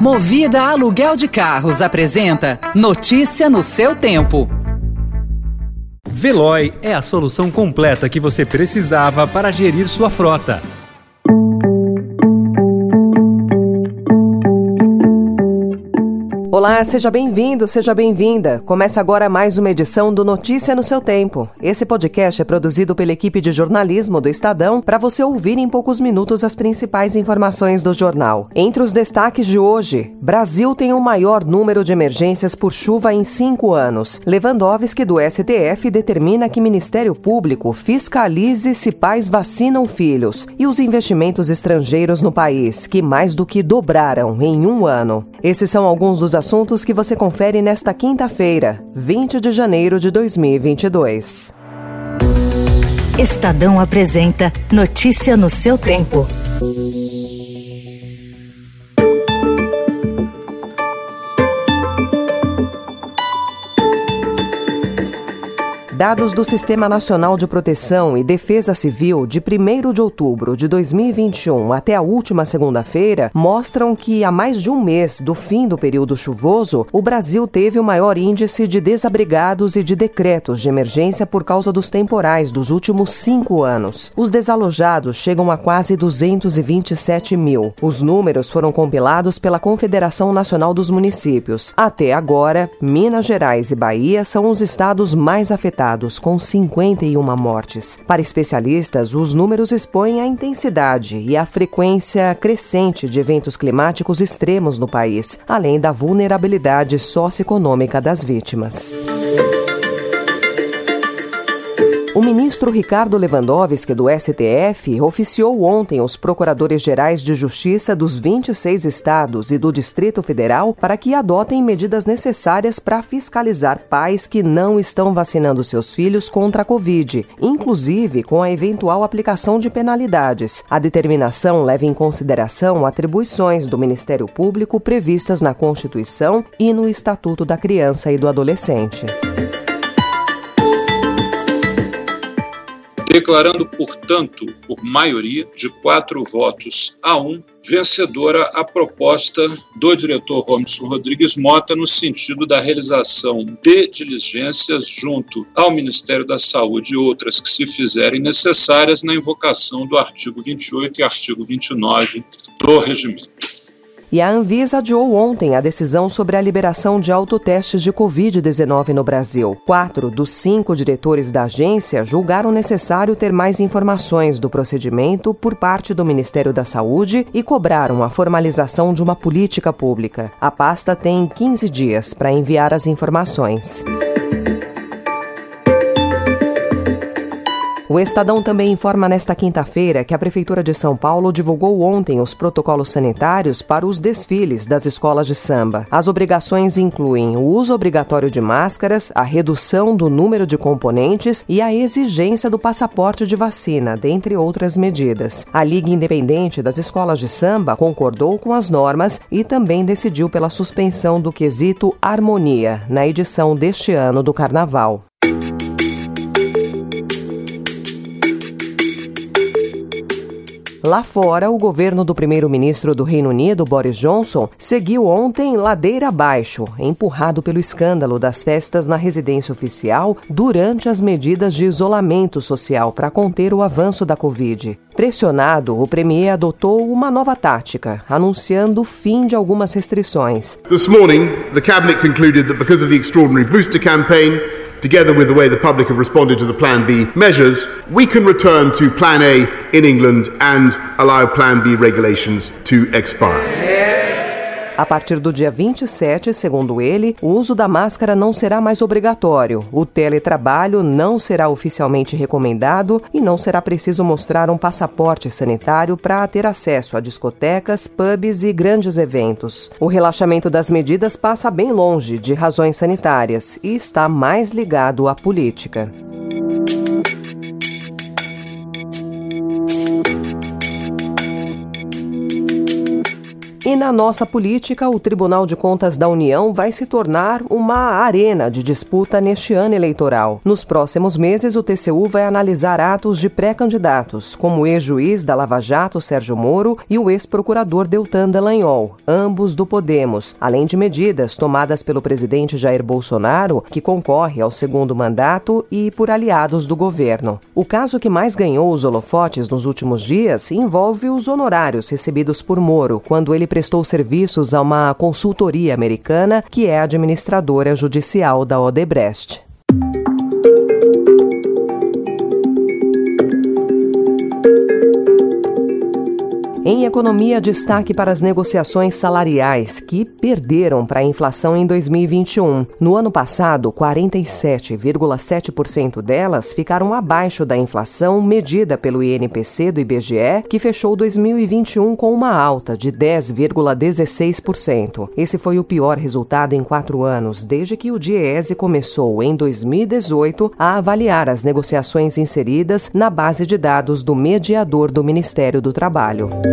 Movida Aluguel de Carros apresenta Notícia no seu tempo. Veloy é a solução completa que você precisava para gerir sua frota. Olá, seja bem-vindo, seja bem-vinda. Começa agora mais uma edição do Notícia no seu Tempo. Esse podcast é produzido pela equipe de jornalismo do Estadão para você ouvir em poucos minutos as principais informações do jornal. Entre os destaques de hoje, Brasil tem o maior número de emergências por chuva em cinco anos. Lewandowski, do STF, determina que Ministério Público fiscalize se pais vacinam filhos e os investimentos estrangeiros no país, que mais do que dobraram em um ano. Esses são alguns dos assuntos assuntos que você confere nesta quinta-feira, 20 de janeiro de 2022. Estadão apresenta Notícia no seu tempo. Dados do Sistema Nacional de Proteção e Defesa Civil de 1 de outubro de 2021 até a última segunda-feira mostram que, há mais de um mês do fim do período chuvoso, o Brasil teve o maior índice de desabrigados e de decretos de emergência por causa dos temporais dos últimos cinco anos. Os desalojados chegam a quase 227 mil. Os números foram compilados pela Confederação Nacional dos Municípios. Até agora, Minas Gerais e Bahia são os estados mais afetados com 51 mortes. Para especialistas, os números expõem a intensidade e a frequência crescente de eventos climáticos extremos no país, além da vulnerabilidade socioeconômica das vítimas. Ministro Ricardo Lewandowski, do STF, oficiou ontem os procuradores-gerais de justiça dos 26 estados e do Distrito Federal para que adotem medidas necessárias para fiscalizar pais que não estão vacinando seus filhos contra a Covid, inclusive com a eventual aplicação de penalidades. A determinação leva em consideração atribuições do Ministério Público previstas na Constituição e no Estatuto da Criança e do Adolescente. Declarando, portanto, por maioria de quatro votos a um, vencedora a proposta do diretor Robson Rodrigues Mota no sentido da realização de diligências junto ao Ministério da Saúde e outras que se fizerem necessárias na invocação do artigo 28 e artigo 29 do regimento. E a Anvisa adiou ontem a decisão sobre a liberação de autotestes de Covid-19 no Brasil. Quatro dos cinco diretores da agência julgaram necessário ter mais informações do procedimento por parte do Ministério da Saúde e cobraram a formalização de uma política pública. A pasta tem 15 dias para enviar as informações. O Estadão também informa nesta quinta-feira que a Prefeitura de São Paulo divulgou ontem os protocolos sanitários para os desfiles das escolas de samba. As obrigações incluem o uso obrigatório de máscaras, a redução do número de componentes e a exigência do passaporte de vacina, dentre outras medidas. A Liga Independente das Escolas de Samba concordou com as normas e também decidiu pela suspensão do quesito harmonia na edição deste ano do Carnaval. Lá fora, o governo do primeiro-ministro do Reino Unido, Boris Johnson, seguiu ontem ladeira abaixo, empurrado pelo escândalo das festas na residência oficial durante as medidas de isolamento social para conter o avanço da Covid. Pressionado, o premier adotou uma nova tática, anunciando o fim de algumas restrições. This morning, the cabinet concluded that because of the extraordinary booster campaign, together with the way the public have responded to the Plan B measures, we can return to Plan A in England and allow Plan B regulations to expire. A partir do dia 27, segundo ele, o uso da máscara não será mais obrigatório, o teletrabalho não será oficialmente recomendado e não será preciso mostrar um passaporte sanitário para ter acesso a discotecas, pubs e grandes eventos. O relaxamento das medidas passa bem longe de razões sanitárias e está mais ligado à política. Na nossa política, o Tribunal de Contas da União vai se tornar uma arena de disputa neste ano eleitoral. Nos próximos meses, o TCU vai analisar atos de pré-candidatos, como o ex-juiz da Lava Jato, Sérgio Moro, e o ex-procurador Deltan Dallagnol, ambos do Podemos, além de medidas tomadas pelo presidente Jair Bolsonaro, que concorre ao segundo mandato, e por aliados do governo. O caso que mais ganhou os holofotes nos últimos dias envolve os honorários recebidos por Moro quando ele prestou serviços a uma consultoria americana que é administradora judicial da Odebrecht. Em economia, destaque para as negociações salariais, que perderam para a inflação em 2021. No ano passado, 47,7% delas ficaram abaixo da inflação medida pelo INPC do IBGE, que fechou 2021 com uma alta de 10,16%. Esse foi o pior resultado em quatro anos, desde que o DIEESE começou, em 2018, a avaliar as negociações inseridas na base de dados do mediador do Ministério do Trabalho.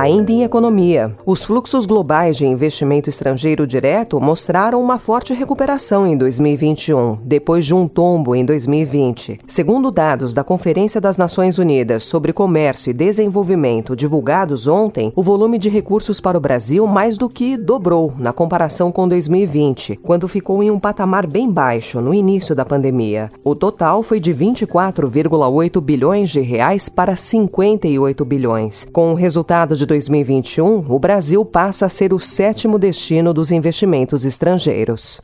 Ainda em economia, os fluxos globais de investimento estrangeiro direto mostraram uma forte recuperação em 2021, depois de um tombo em 2020. Segundo dados da Conferência das Nações Unidas sobre Comércio e Desenvolvimento divulgados ontem, o volume de recursos para o Brasil mais do que dobrou na comparação com 2020, quando ficou em um patamar bem baixo no início da pandemia. O total foi de 24,8 bilhões de reais para 58 bilhões, com o resultado de 2021, o Brasil passa a ser o sétimo destino dos investimentos estrangeiros.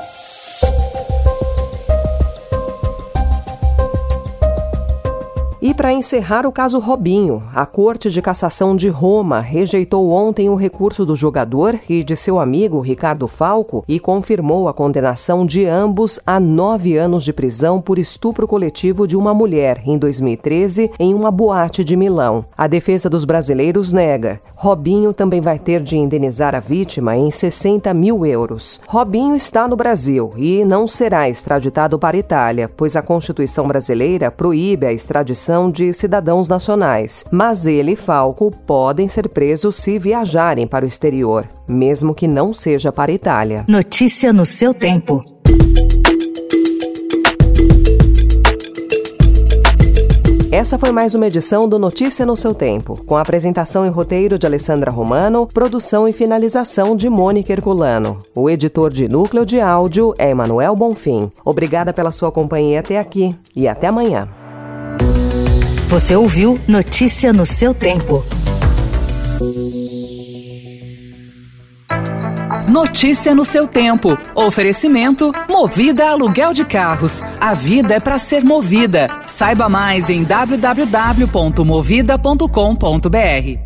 E para encerrar o caso Robinho, a Corte de Cassação de Roma rejeitou ontem o recurso do jogador e de seu amigo Ricardo Falco e confirmou a condenação de ambos a nove anos de prisão por estupro coletivo de uma mulher em 2013 em uma boate de Milão. A defesa dos brasileiros nega. Robinho também vai ter de indenizar a vítima em 60 mil euros. Robinho está no Brasil e não será extraditado para a Itália, pois a Constituição brasileira proíbe a extradição de cidadãos nacionais, mas ele e Falco podem ser presos se viajarem para o exterior, mesmo que não seja para a Itália. Notícia no seu tempo. Essa foi mais uma edição do Notícia no seu tempo, com a apresentação e roteiro de Alessandra Romano, produção e finalização de Mônica Herculano. O editor de núcleo de áudio é Emanuel Bonfim. Obrigada pela sua companhia até aqui e até amanhã. Você ouviu Notícia no seu tempo. Notícia no seu tempo. Oferecimento Movida Aluguel de Carros. A vida é para ser movida. Saiba mais em www.movida.com.br.